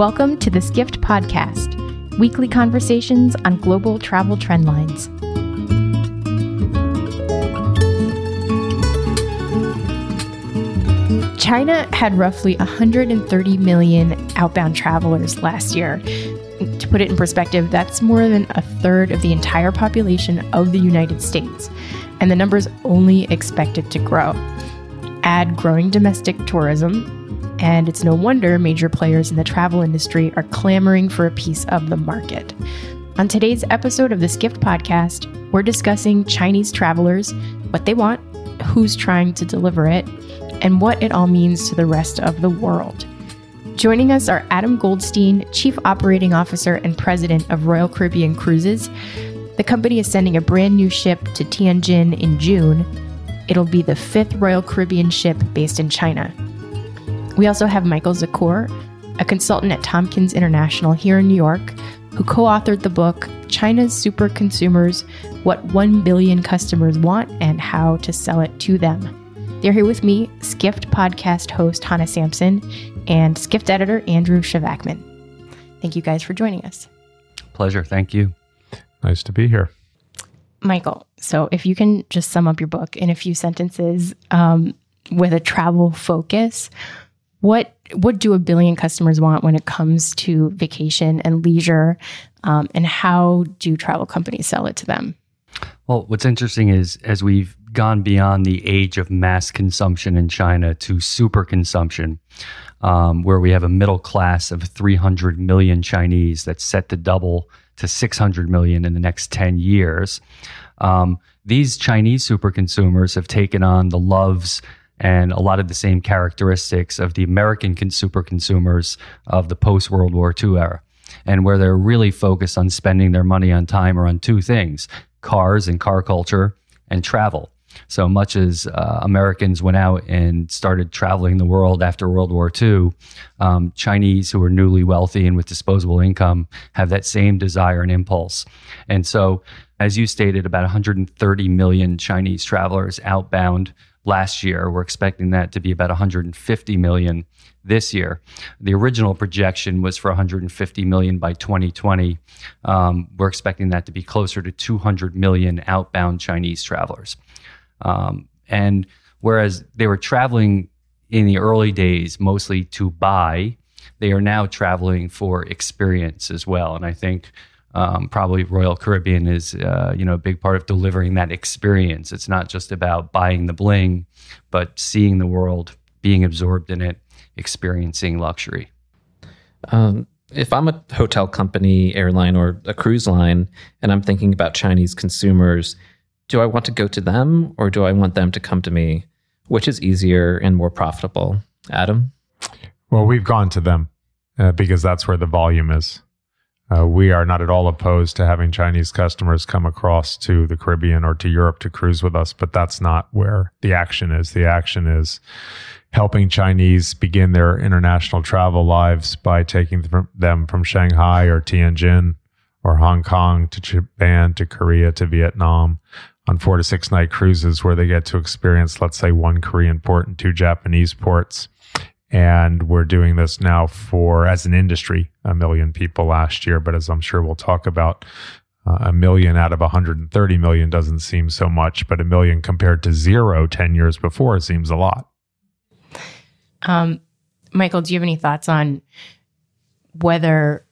Welcome to the Skift Podcast, weekly conversations on global travel trend lines. China had roughly 130 million outbound travelers last year. To put it in perspective, that's more than a third of the entire population of the United States, and the number is only expected to grow. Add growing domestic tourism, and it's no wonder major players in the travel industry are clamoring for a piece of the market. On today's episode of the Skift podcast, we're discussing Chinese travelers, what they want, who's trying to deliver it, and what it all means to the rest of the world. Joining us are Adam Goldstein, Chief Operating Officer and President of Royal Caribbean Cruises. The company is sending a brand new ship to Tianjin in June. It'll be the fifth Royal Caribbean ship based in China. We also have Michael Zakkour, a consultant at Tompkins International here in New York, who co authored the book China's Super Consumers What 1 Billion Customers Want and How to Sell It to Them. They're here with me, Skift podcast host Hannah Sampson and Skift editor Andrew Sheivachman. Thank you guys for joining us. Pleasure. Thank you. Nice to be here. Michael, so if you can just sum up your book in a few sentences um, with a travel focus, what what do a billion customers want when it comes to vacation and leisure um, and how do travel companies sell it to them? Well what's interesting is as we've gone beyond the age of mass consumption in china to super consumption um, where we have a middle class of 300 million chinese that's set to double to 600 million in the next 10 years um, these chinese super consumers have taken on the loves and a lot of the same characteristics of the American super consumers of the post World War II era, and where they're really focused on spending their money on time or on two things cars and car culture and travel. So much as uh, Americans went out and started traveling the world after World War II, um, Chinese who are newly wealthy and with disposable income have that same desire and impulse. And so, as you stated, about 130 million Chinese travelers outbound last year. We're expecting that to be about 150 million this year. The original projection was for 150 million by 2020. Um, we're expecting that to be closer to 200 million outbound Chinese travelers. Um, and whereas they were traveling in the early days mostly to buy, they are now traveling for experience as well. And I think um, probably Royal Caribbean is uh, you know a big part of delivering that experience. It's not just about buying the bling, but seeing the world, being absorbed in it, experiencing luxury. Um, if I'm a hotel company, airline, or a cruise line, and I'm thinking about Chinese consumers, do I want to go to them or do I want them to come to me? Which is easier and more profitable? Adam? Well, we've gone to them uh, because that's where the volume is. Uh, we are not at all opposed to having Chinese customers come across to the Caribbean or to Europe to cruise with us, but that's not where the action is. The action is helping Chinese begin their international travel lives by taking them from Shanghai or Tianjin or Hong Kong to Japan to Korea to Vietnam on four to six night cruises where they get to experience, let's say, one Korean port and two Japanese ports and we're doing this now for, as an industry, a million people last year. But as I'm sure we'll talk about, uh, a million out of 130 million doesn't seem so much, but a million compared to zero 10 years before seems a lot. Um, Michael, do you have any thoughts on whether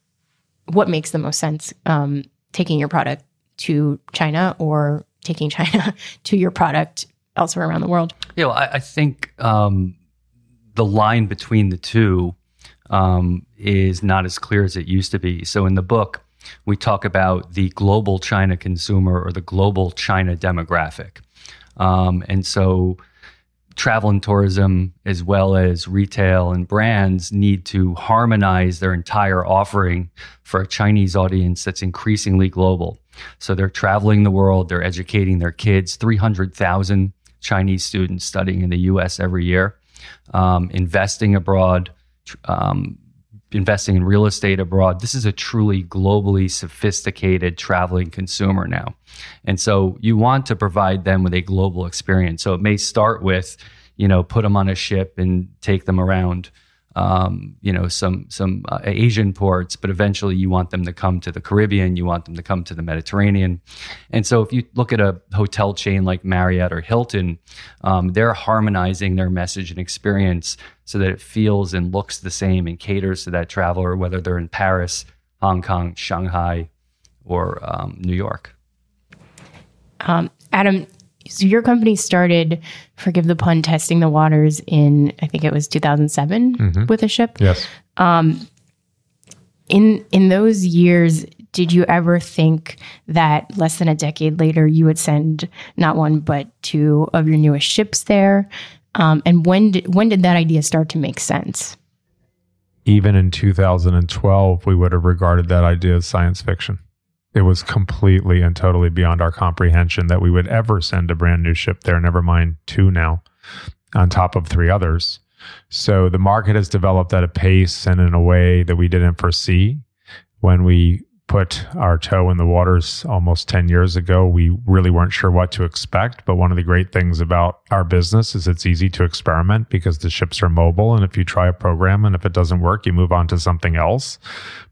what makes the most sense um, taking your product to China or taking China to your product elsewhere around the world? Yeah, well, I, I think um, the line between the two um, is not as clear as it used to be. So in the book, we talk about the global China consumer or the global China demographic. Um, and so travel and tourism, as well as retail and brands, need to harmonize their entire offering for a Chinese audience that's increasingly global. So they're traveling the world, they're educating their kids, 300,000 Chinese students studying in the US every year um, investing abroad, um, investing in real estate abroad. This is a truly globally sophisticated traveling consumer now. And so you want to provide them with a global experience. So it may start with, you know, put them on a ship and take them around. Um, you know, some some uh, Asian ports, but eventually you want them to come to the Caribbean, you want them to come to the Mediterranean, and so if you look at a hotel chain like Marriott or Hilton, um, they're harmonizing their message and experience so that it feels and looks the same and caters to that traveler, whether they're in Paris, Hong Kong, Shanghai, or um, New York. Um, Adam, so your company started, forgive the pun, testing the waters in I think it was 2007 Mhm. with a ship. Yes. In in those years, did you ever think that less than a decade later you would send not one but two of your newest ships there? Um, and when did when did that idea start to make sense? Even in 2012, we would have regarded that idea as science fiction. It was completely and totally beyond our comprehension that we would ever send a brand new ship there, never mind two now, on top of three others. So the market has developed at a pace and in a way that we didn't foresee. When we put our toe in the waters almost 10 years ago, we really weren't sure what to expect. But one of the great things about our business is it's easy to experiment because the ships are mobile. And if you try a program and if it doesn't work, you move on to something else.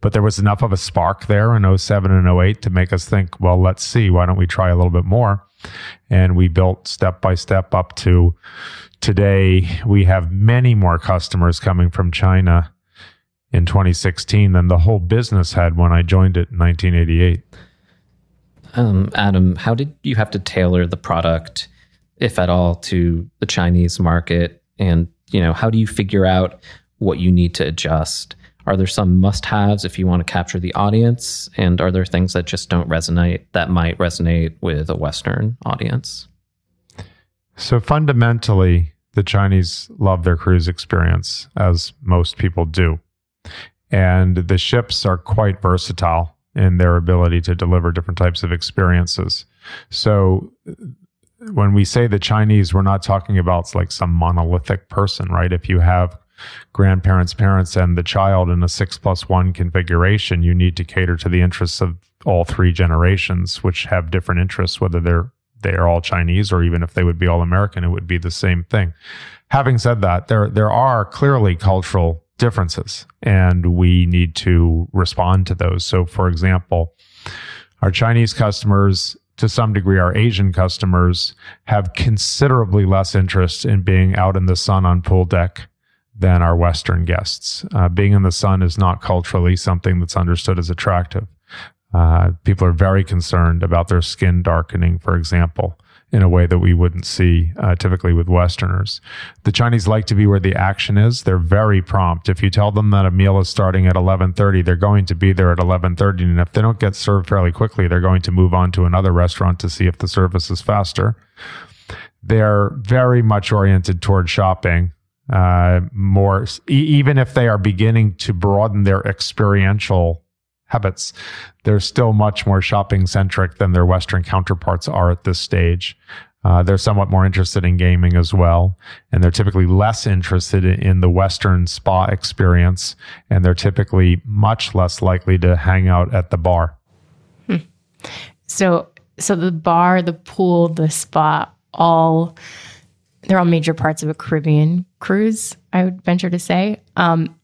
But there was enough of a spark there in 07 and 08 to make us think, well, let's see, why don't we try a little bit more? And we built step by step up to today. We have many more customers coming from China in 2016 than the whole business had when I joined it in 1988. Um, Adam, how did you have to tailor the product, if at all, to the Chinese market? And you know, how do you figure out what you need to adjust? Are there some must-haves if you want to capture the audience, and are there things that just don't resonate that might resonate with a Western audience? So fundamentally, the Chinese love their cruise experience, as most people do. And the ships are quite versatile in their ability to deliver different types of experiences. So when we say the Chinese, we're not talking about like some monolithic person, right? If you have grandparents, parents, and the child in a six plus one configuration, you need to cater to the interests of all three generations, which have different interests, whether they're they are all Chinese or even if they would be all American, it would be the same thing. Having said that, there there are clearly cultural differences and we need to respond to those. So for example, our Chinese customers to some degree our Asian customers have considerably less interest in being out in the sun on pool deck than our Western guests. Uh, being in the sun is not culturally something that's understood as attractive. Uh, people are very concerned about their skin darkening, for example, in a way that we wouldn't see uh, typically with Westerners. The Chinese like to be where the action is. They're very prompt. If you tell them that a meal is starting at 11:30, they're going to be there at 11:30, and if they don't get served fairly quickly, they're going to move on to another restaurant to see if the service is faster. They're very much oriented toward shopping. Uh, more, e- even if they are beginning to broaden their experiential habits, they're still much more shopping centric than their Western counterparts are at this stage. Uh, they're somewhat more interested in gaming as well, and they're typically less interested in, the Western spa experience, and they're typically much less likely to hang out at the bar. So so the bar, the pool, the spa, all they're all major parts of a Caribbean cruise, I would venture to say. Um,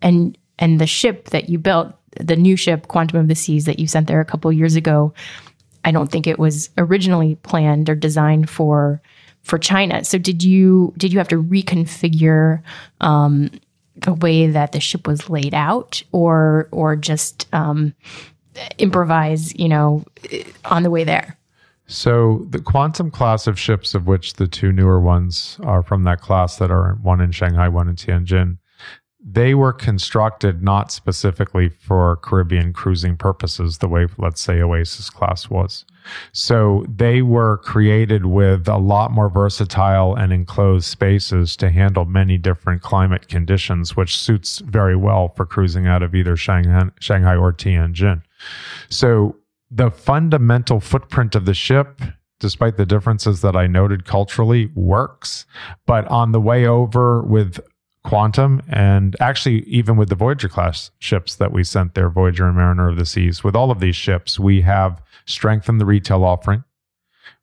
and and the ship that you built, the new ship, Quantum of the Seas, that you sent there a couple years ago, I don't think it was originally planned or designed for for China. So did you did you have to reconfigure um, the way that the ship was laid out, or or just um, improvise, you know, on the way there? So the quantum class of ships, of which the two newer ones are from that class that are one in Shanghai, one in Tianjin, they were constructed not specifically for Caribbean cruising purposes, the way, let's say, Oasis class was. So they were created with a lot more versatile and enclosed spaces to handle many different climate conditions, which suits very well for cruising out of either Shanghai, Shanghai or Tianjin. So the fundamental footprint of the ship, despite the differences that I noted culturally, works. But on the way over with Quantum, and actually even with the Voyager class ships that we sent there, Voyager and Mariner of the Seas, with all of these ships, we have strengthened the retail offering.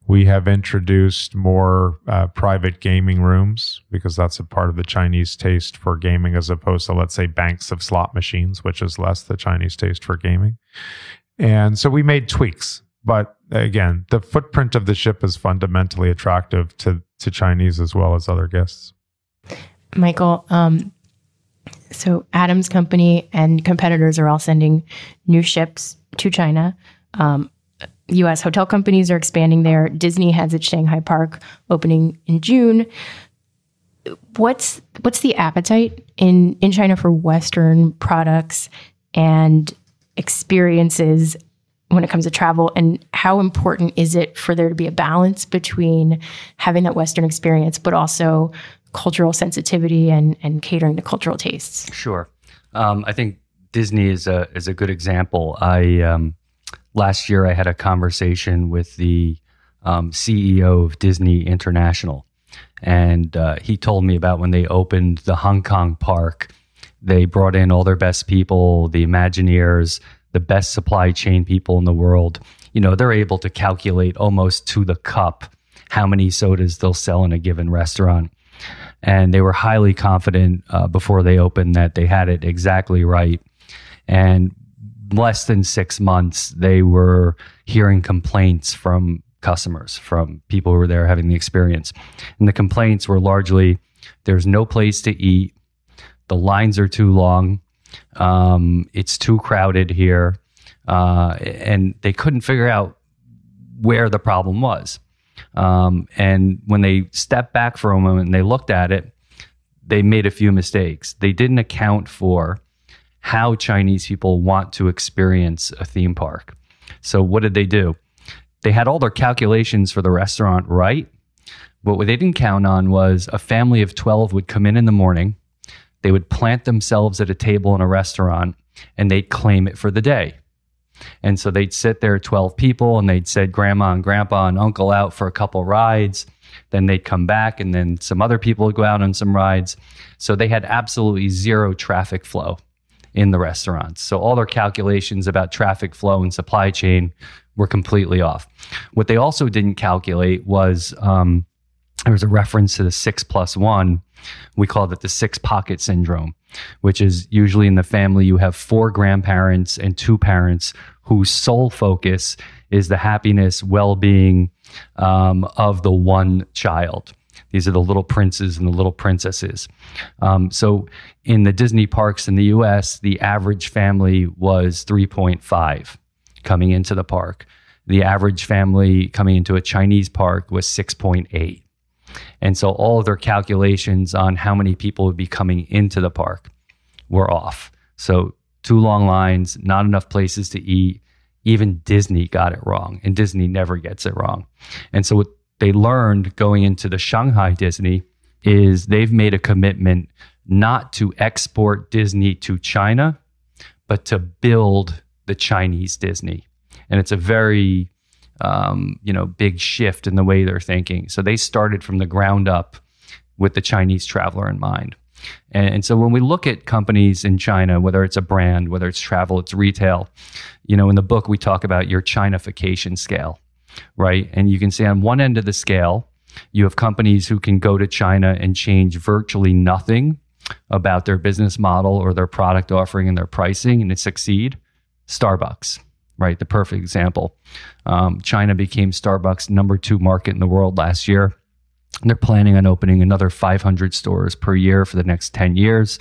We have introduced more uh, private gaming rooms because that's a part of the Chinese taste for gaming, as opposed to, let's say, banks of slot machines, which is less the Chinese taste for gaming. And so we made tweaks. But again, the footprint of the ship is fundamentally attractive to, to Chinese as well as other guests. Michael, um, so Adam's company and competitors are all sending new ships to China. Um, U.S. hotel companies are expanding there. Disney has its Shanghai park opening in June. What's what's the appetite in in China for Western products and experiences when it comes to travel and how important is it for there to be a balance between having that western experience but also cultural sensitivity and and catering to cultural tastes Sure. Um, I think Disney is a is a good example. I um, last year I had a conversation with the um, CEO of Disney International, and uh, he told me about when they opened the Hong Kong park. They brought in all their best people, the Imagineers, the best supply chain people in the world. You know, they're able to calculate almost to the cup how many sodas they'll sell in a given restaurant and they were highly confident uh, before they opened that they had it exactly right. And less than six months, they were hearing complaints from customers, from people who were there having the experience. And the complaints were largely there's no place to eat, the lines are too long, um, it's too crowded here, uh, and they couldn't figure out where the problem was. Um, and when they stepped back for a moment and they looked at it, they made a few mistakes. They didn't account for how Chinese people want to experience a theme park. So, what did they do? They had all their calculations for the restaurant right. But what they didn't count on was a family of 12 would come in in the morning, they would plant themselves at a table in a restaurant, and they'd claim it for the day. And so they'd sit there, 12 people, and they'd send grandma and grandpa and uncle out for a couple rides. Then they'd come back, and then some other people would go out on some rides. So they had absolutely zero traffic flow in the restaurants. So all their calculations about traffic flow and supply chain were completely off. What they also didn't calculate was um, there was a reference to the six plus one. We called it the six pocket syndrome, which is usually in the family you have four grandparents and two parents whose sole focus is the happiness, well being um, of the one child. These are the little princes and the little princesses. Um, so in the Disney parks in the US, the average family was 3.5 coming into the park. The average family coming into a Chinese park was 6.8. And so all of their calculations on how many people would be coming into the park were off. So too long lines, not enough places to eat. Even Disney got it wrong, and Disney never gets it wrong. And so what they learned going into the Shanghai Disney is they've made a commitment not to export Disney to China, but to build the Chinese Disney. And it's a very um, you know, big shift in the way they're thinking. So they started from the ground up with the Chinese traveler in mind. And, and, so when we look at companies in China, whether it's a brand, whether it's travel, it's retail, you know, in the book we talk about your Chinafication scale, right? And you can see on one end of the scale, you have companies who can go to China and change virtually nothing about their business model or their product offering and their pricing and succeed. Starbucks, right? The perfect example. Um, China became Starbucks' number two market in the world last year. They're planning on opening another 500 stores per year for the next 10 years.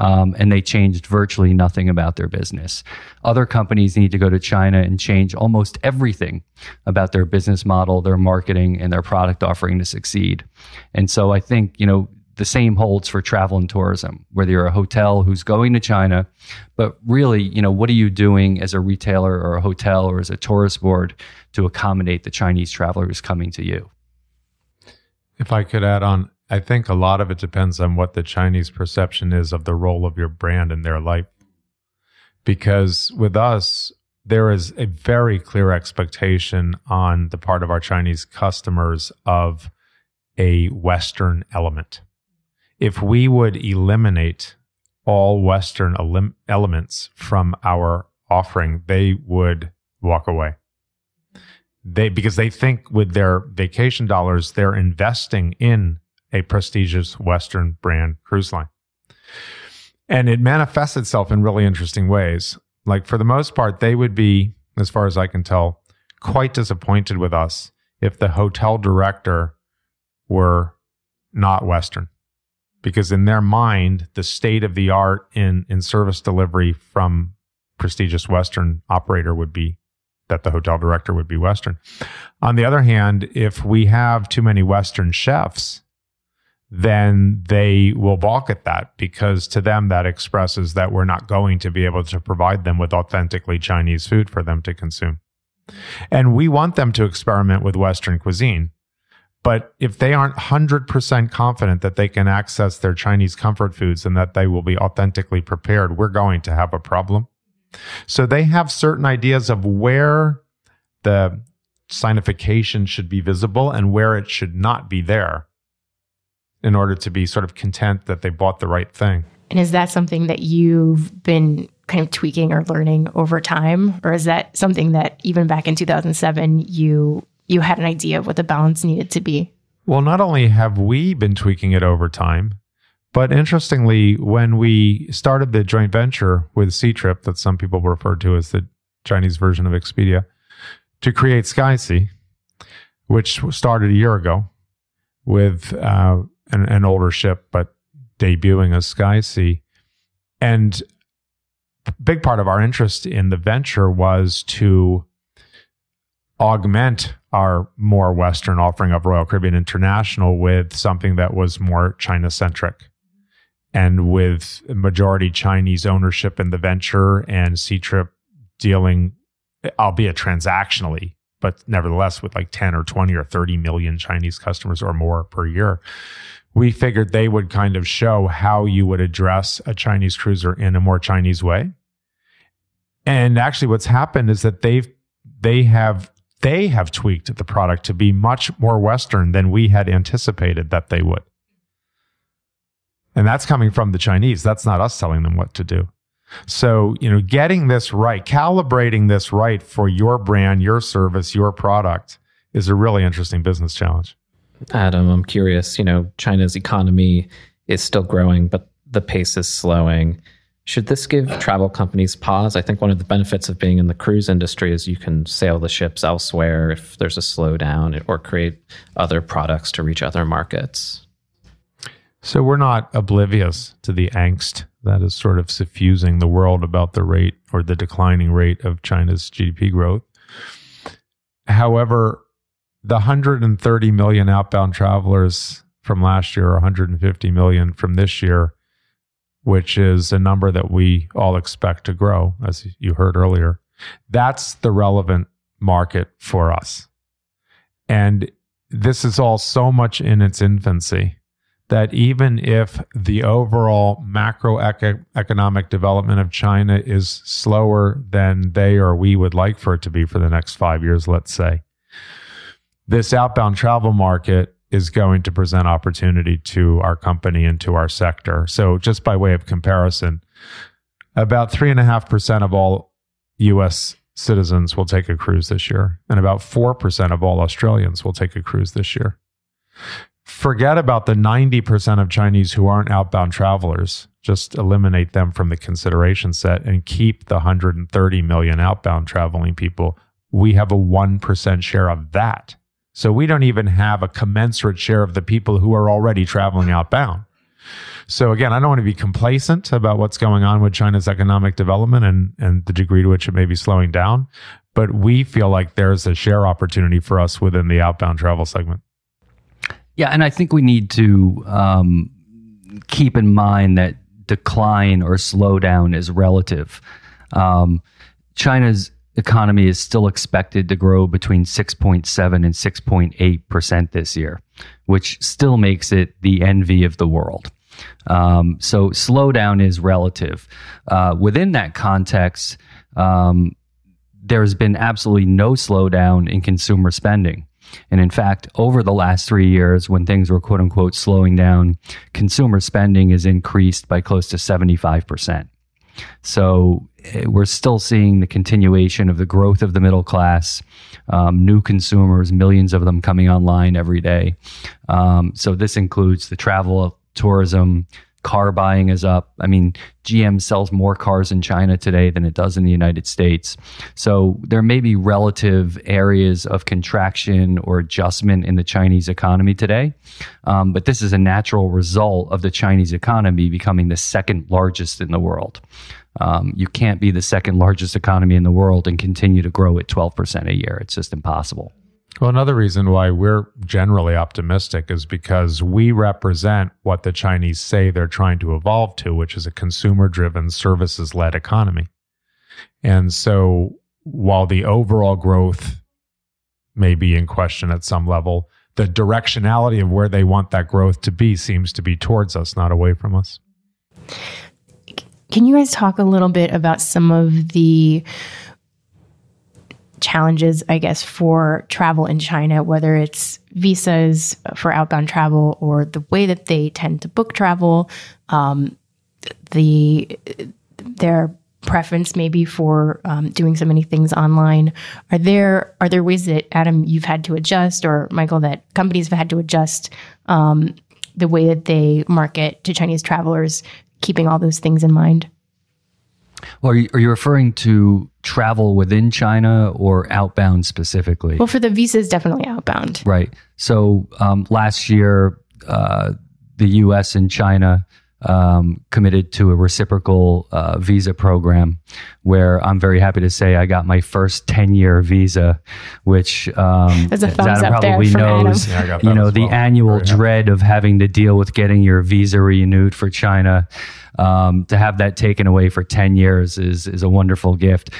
Um, and they changed virtually nothing about their business. Other companies need to go to China and change almost everything about their business model, their marketing, and their product offering to succeed. And so I think, you know, the same holds for travel and tourism, whether you're a hotel who's going to China, but really, you know, what are you doing as a retailer or a hotel or as a tourist board to accommodate the Chinese traveler who's coming to you? If I could add on, I think a lot of it depends on what the Chinese perception is of the role of your brand in their life. Because with us, there is a very clear expectation on the part of our Chinese customers of a Western element if we would eliminate all Western elements from our offering, they would walk away. they because they think with their vacation dollars they're investing in a prestigious Western brand cruise line. And it manifests itself in really interesting ways. Like for the most part, they would be, as far as I can tell, quite disappointed with us if the hotel director were not Western. Because in their mind, the state of the art in, in service delivery from prestigious Western operator would be that the hotel director would be Western. On the other hand, if we have too many Western chefs, then they will balk at that because to them that expresses that we're not going to be able to provide them with authentically Chinese food for them to consume. And we want them to experiment with Western cuisine. But if they aren't 100% confident that they can access their Chinese comfort foods and that they will be authentically prepared, we're going to have a problem. So they have certain ideas of where the Sinification should be visible and where it should not be there in order to be sort of content that they bought the right thing. And is that something that you've been kind of tweaking or learning over time or is that something that even back in 2007 you you had an idea of what the balance needed to be? Well, not only have we been tweaking it over time, but interestingly, when we started the joint venture with Ctrip, that some people refer to as the Chinese version of Expedia, to create SkySea, which started a year ago with uh, an, an older ship, but debuting as SkySea. And a big part of our interest in the venture was to augment our more Western offering of Royal Caribbean International with something that was more China centric and with majority Chinese ownership in the venture and Ctrip dealing, albeit transactionally, but nevertheless with like 10 or 20 or 30 million Chinese customers or more per year. We figured they would kind of show how you would address a Chinese cruiser in a more Chinese way. And actually what's happened is that they've they have they have tweaked the product to be much more Western than we had anticipated that they would. And that's coming from the Chinese. That's not us telling them what to do. So, you know, getting this right, calibrating this right for your brand, your service, your product is a really interesting business challenge. Adam, I'm curious, you know, China's economy is still growing, but the pace is slowing. Should this give travel companies pause? I think one of the benefits of being in the cruise industry is you can sail the ships elsewhere if there's a slowdown or create other products to reach other markets. So we're not oblivious to the angst that is sort of suffusing the world about the rate or the declining rate of China's GDP growth. However, the 130 million outbound travelers from last year, 150 million from this year, which is a number that we all expect to grow, as you heard earlier, that's the relevant market for us. And this is all so much in its infancy that even if the overall macroeconomic development of China is slower than they or we would like for it to be for the next five years, let's say, this outbound travel market is going to present opportunity to our company and to our sector. So, just by way of comparison, about 3.5% of all US citizens will take a cruise this year, and about 4% of all Australians will take a cruise this year forget about the 90% of Chinese who aren't outbound travelers. Just eliminate them from the consideration set and keep the 130 million outbound traveling people. We have a 1% share of that. So we don't even have a commensurate share of the people who are already traveling outbound. So again, I don't want to be complacent about what's going on with China's economic development and, and the degree to which it may be slowing down. But we feel like there's a share opportunity for us within the outbound travel segment. Yeah, and I think we need to um, keep in mind that decline or slowdown is relative. Um, China's economy is still expected to grow between 6.7 and 6.8 percent this year, which still makes it the envy of the world. Um, so slowdown is relative. Uh, within that context, um, there's been absolutely no slowdown in consumer spending. And in fact, over the last three years, when things were quote unquote slowing down, consumer spending has increased by close to 75%. So we're still seeing the continuation of the growth of the middle class, um, new consumers, millions of them coming online every day. Um, so this includes the travel, tourism, car buying is up. I mean, GM sells more cars in China today than it does in the United States. So there may be relative areas of contraction or adjustment in the Chinese economy today. Um, but this is a natural result of the Chinese economy becoming the second largest in the world. Um, you can't be the second largest economy in the world and continue to grow at 12% a year. It's just impossible. Well, another reason why we're generally optimistic is because we represent what the Chinese say they're trying to evolve to, which is a consumer driven, services led economy. And so while the overall growth may be in question at some level, the directionality of where they want that growth to be seems to be towards us, not away from us. Can you guys talk a little bit about some of the challenges, I guess, for travel in China, whether it's visas for outbound travel or the way that they tend to book travel, um, the their preference maybe for um, doing so many things online. Are there are there ways that Adam you've had to adjust, or Michael that companies have had to adjust um, the way that they market to Chinese travelers, keeping all those things in mind? Well, are you, are you referring to travel within China or outbound specifically? Well, for the visas, definitely outbound. Right. So um, last year, uh, the U.S. and China um, committed to a reciprocal uh, visa program where I'm very happy to say I got my first 10 year visa, which um, That's a thumbs Adam up there probably from knows. Adam. Yeah, you know, the well. annual Very happy. dread of having to deal with getting your visa renewed for China. Um, to have that taken away for 10 years is, is a wonderful gift.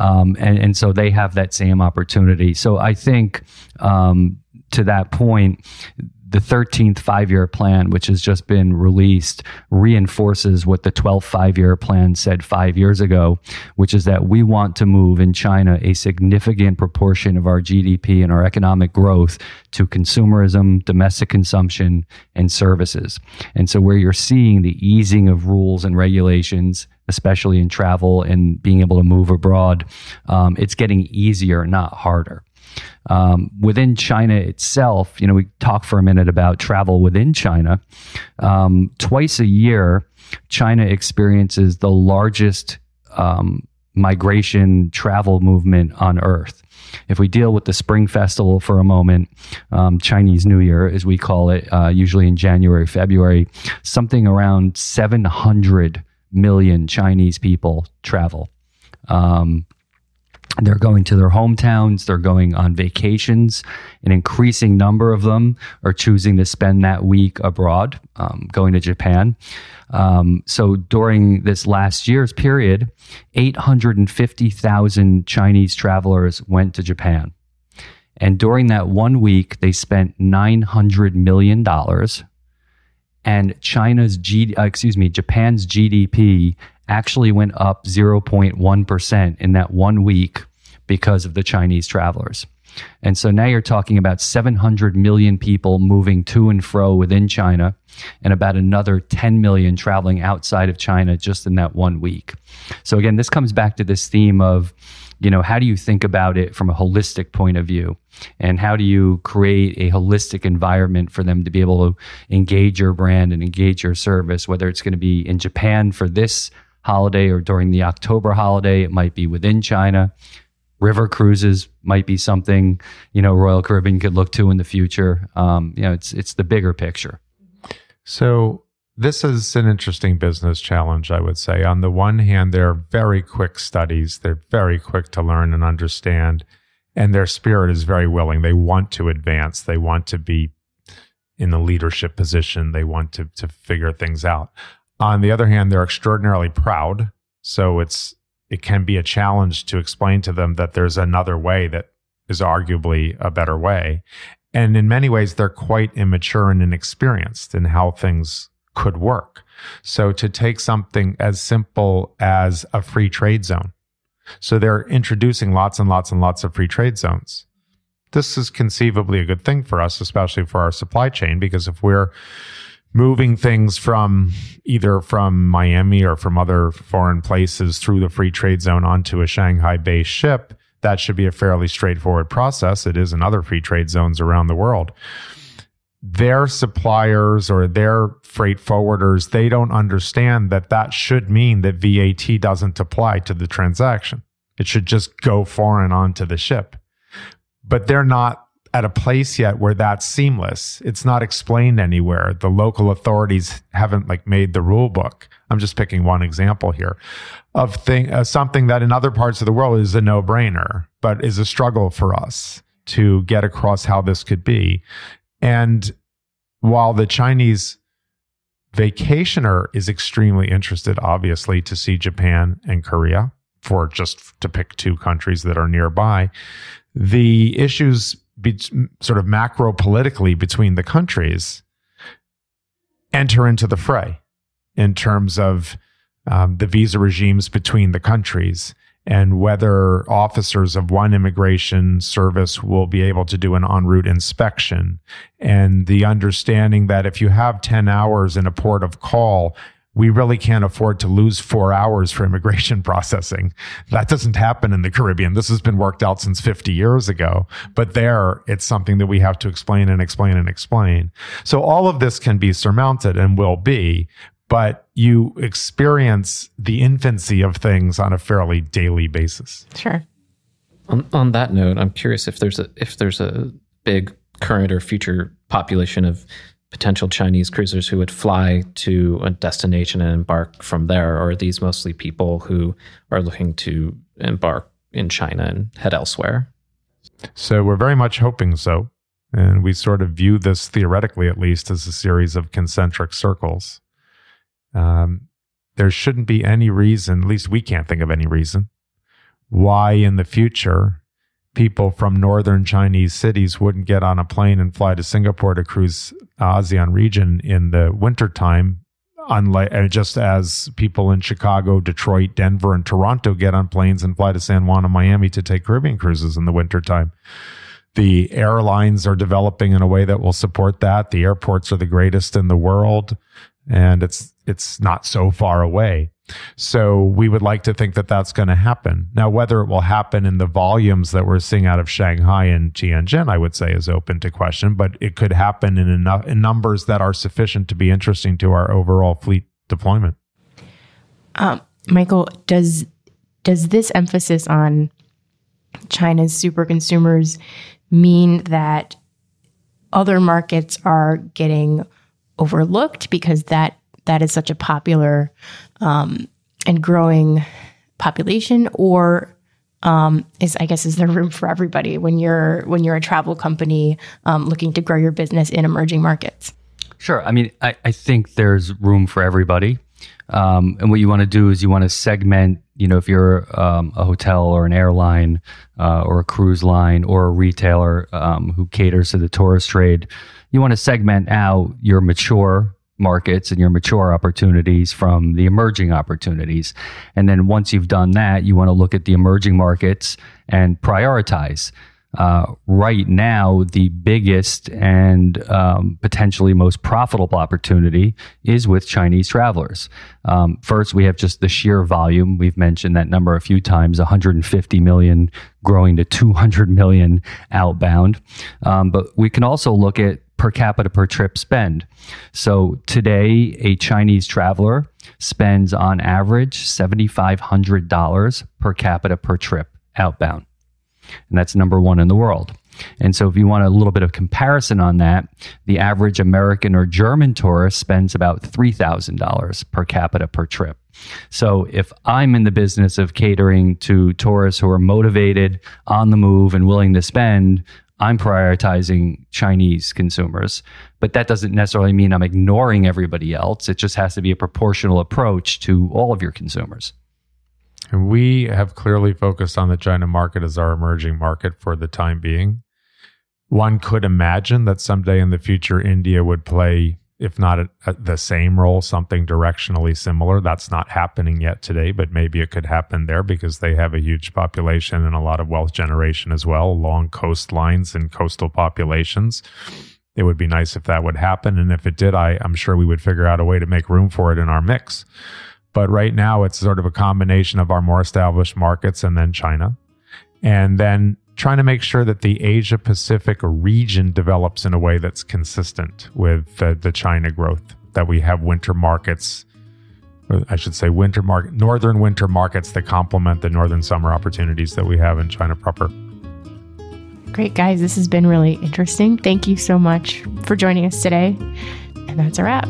Um, and, and so they have that same opportunity. So I think um, to that point, the 13th five year plan, which has just been released, reinforces what the 12th five year plan said five years ago, which is that we want to move in China a significant proportion of our GDP and our economic growth to consumerism, domestic consumption, and services. And so, where you're seeing the easing of rules and regulations, especially in travel and being able to move abroad, um, it's getting easier, not harder. Um, within China itself, you know, we talk for a minute about travel within China. Um, twice a year, China experiences the largest um, migration travel movement on Earth. If we deal with the Spring Festival for a moment, um, Chinese New Year, as we call it, uh, usually in January, February, something around 700 million Chinese people travel. Um, they're going to their hometowns, they're going on vacations. An increasing number of them are choosing to spend that week abroad, um, going to Japan. Um, so during this last year's period, 850,000 Chinese travelers went to Japan. And during that one week, they spent $900 million. And China's G, uh, excuse me, Japan's GDP actually went up 0.1% in that one week because of the Chinese travelers. And so now you're talking about 700 million people moving to and fro within China and about another 10 million traveling outside of China just in that one week. So again, this comes back to this theme of, you know, how do you think about it from a holistic point of view? And how do you create a holistic environment for them to be able to engage your brand and engage your service, whether it's going to be in Japan for this holiday or during the October holiday, it might be within China. River cruises might be something you know Royal Caribbean could look to in the future. Um, you know, it's it's the bigger picture. So this is an interesting business challenge, I would say. On the one hand, they're very quick studies. They're very quick to learn and understand. And their spirit is very willing. They want to advance. They want to be in the leadership position. They want to, to figure things out. On the other hand, they're extraordinarily proud. So it's, it can be a challenge to explain to them that there's another way that is arguably a better way. And in many ways, they're quite immature and inexperienced in how things could work. So to take something as simple as a free trade zone. So they're introducing lots and lots and lots of free trade zones. This is conceivably a good thing for us, especially for our supply chain, because if we're moving things from either from Miami or from other foreign places through the free trade zone onto a Shanghai based ship, that should be a fairly straightforward process. It is in other free trade zones around the world. Their suppliers or their freight forwarders, they don't understand that that should mean that VAT doesn't apply to the transaction. It should just go foreign onto the ship. But they're not at a place yet where that's seamless. It's not explained anywhere. The local authorities haven't like made the rule book. I'm just picking one example here of thing uh, something that in other parts of the world is a no-brainer, but is a struggle for us to get across how this could be. And while the Chinese vacationer is extremely interested obviously to see Japan and Korea for just to pick two countries that are nearby, the issues be, sort of macro politically between the countries enter into the fray in terms of um, the visa regimes between the countries and whether officers of one immigration service will be able to do an en route inspection. And the understanding that if you have 10 hours in a port of call we really can't afford to lose four hours for immigration processing. That doesn't happen in the Caribbean. This has been worked out since 50 years ago, but there it's something that we have to explain and explain and explain. So all of this can be surmounted and will be, but you experience the infancy of things on a fairly daily basis. Sure. On, on that note, I'm curious if there's a if there's a big current or future population of potential Chinese cruisers who would fly to a destination and embark from there, or are these mostly people who are looking to embark in China and head elsewhere? So we're very much hoping so. And we sort of view this theoretically, at least, as a series of concentric circles. Um, there shouldn't be any reason, at least we can't think of any reason, why in the future people from northern Chinese cities wouldn't get on a plane and fly to Singapore to cruise ASEAN region in the wintertime, unlike uh, just as people in Chicago, Detroit, Denver, and Toronto get on planes and fly to San Juan and Miami to take Caribbean cruises in the wintertime. The airlines are developing in a way that will support that. The airports are the greatest in the world, and it's it's not so far away. So we would like to think that that's going to happen. Now, whether it will happen in the volumes that we're seeing out of Shanghai and Tianjin, I would say is open to question, but it could happen in enough in numbers that are sufficient to be interesting to our overall fleet deployment. Um, Michael, does does this emphasis on China's super consumers mean that other markets are getting overlooked because that that is such a popular um, and growing population, or um, is I guess is there room for everybody when you're when you're a travel company um, looking to grow your business in emerging markets? Sure. I mean, I, I think there's room for everybody. Um, and what you want to do is you want to segment, you know, if you're um, a hotel or an airline uh, or a cruise line or a retailer um, who caters to the tourist trade, you want to segment out your mature markets and your mature opportunities from the emerging opportunities. And then once you've done that, you want to look at the emerging markets and prioritize. Uh, right now, the biggest and um, potentially most profitable opportunity is with Chinese travelers. Um, first, we have just the sheer volume. We've mentioned that number a few times 150 million growing to 200 million outbound. Um, but we can also look at per capita per trip spend. So today, a Chinese traveler spends on average $7,500 per capita per trip outbound. And that's number one in the world. And so, if you want a little bit of comparison on that, the average American or German tourist spends about $3,000 per capita per trip. So, if I'm in the business of catering to tourists who are motivated, on the move, and willing to spend, I'm prioritizing Chinese consumers, but that doesn't necessarily mean I'm ignoring everybody else. It just has to be a proportional approach to all of your consumers. And we have clearly focused on the China market as our emerging market for the time being. One could imagine that someday in the future, India would play if not a, a, the same role, something directionally similar. That's not happening yet today, but maybe it could happen there because they have a huge population and a lot of wealth generation as well, long coastlines and coastal populations. it would be nice if that would happen. And if it did, I, I'm sure we would figure out a way to make room for it in our mix. But right now, it's sort of a combination of our more established markets and then China. And then trying to make sure that the Asia Pacific region develops in a way that's consistent with the, the China growth, that we have winter markets, I should say, winter market, northern winter markets that complement the northern summer opportunities that we have in China proper. Great, guys. This has been really interesting. Thank you so much for joining us today. And that's a wrap.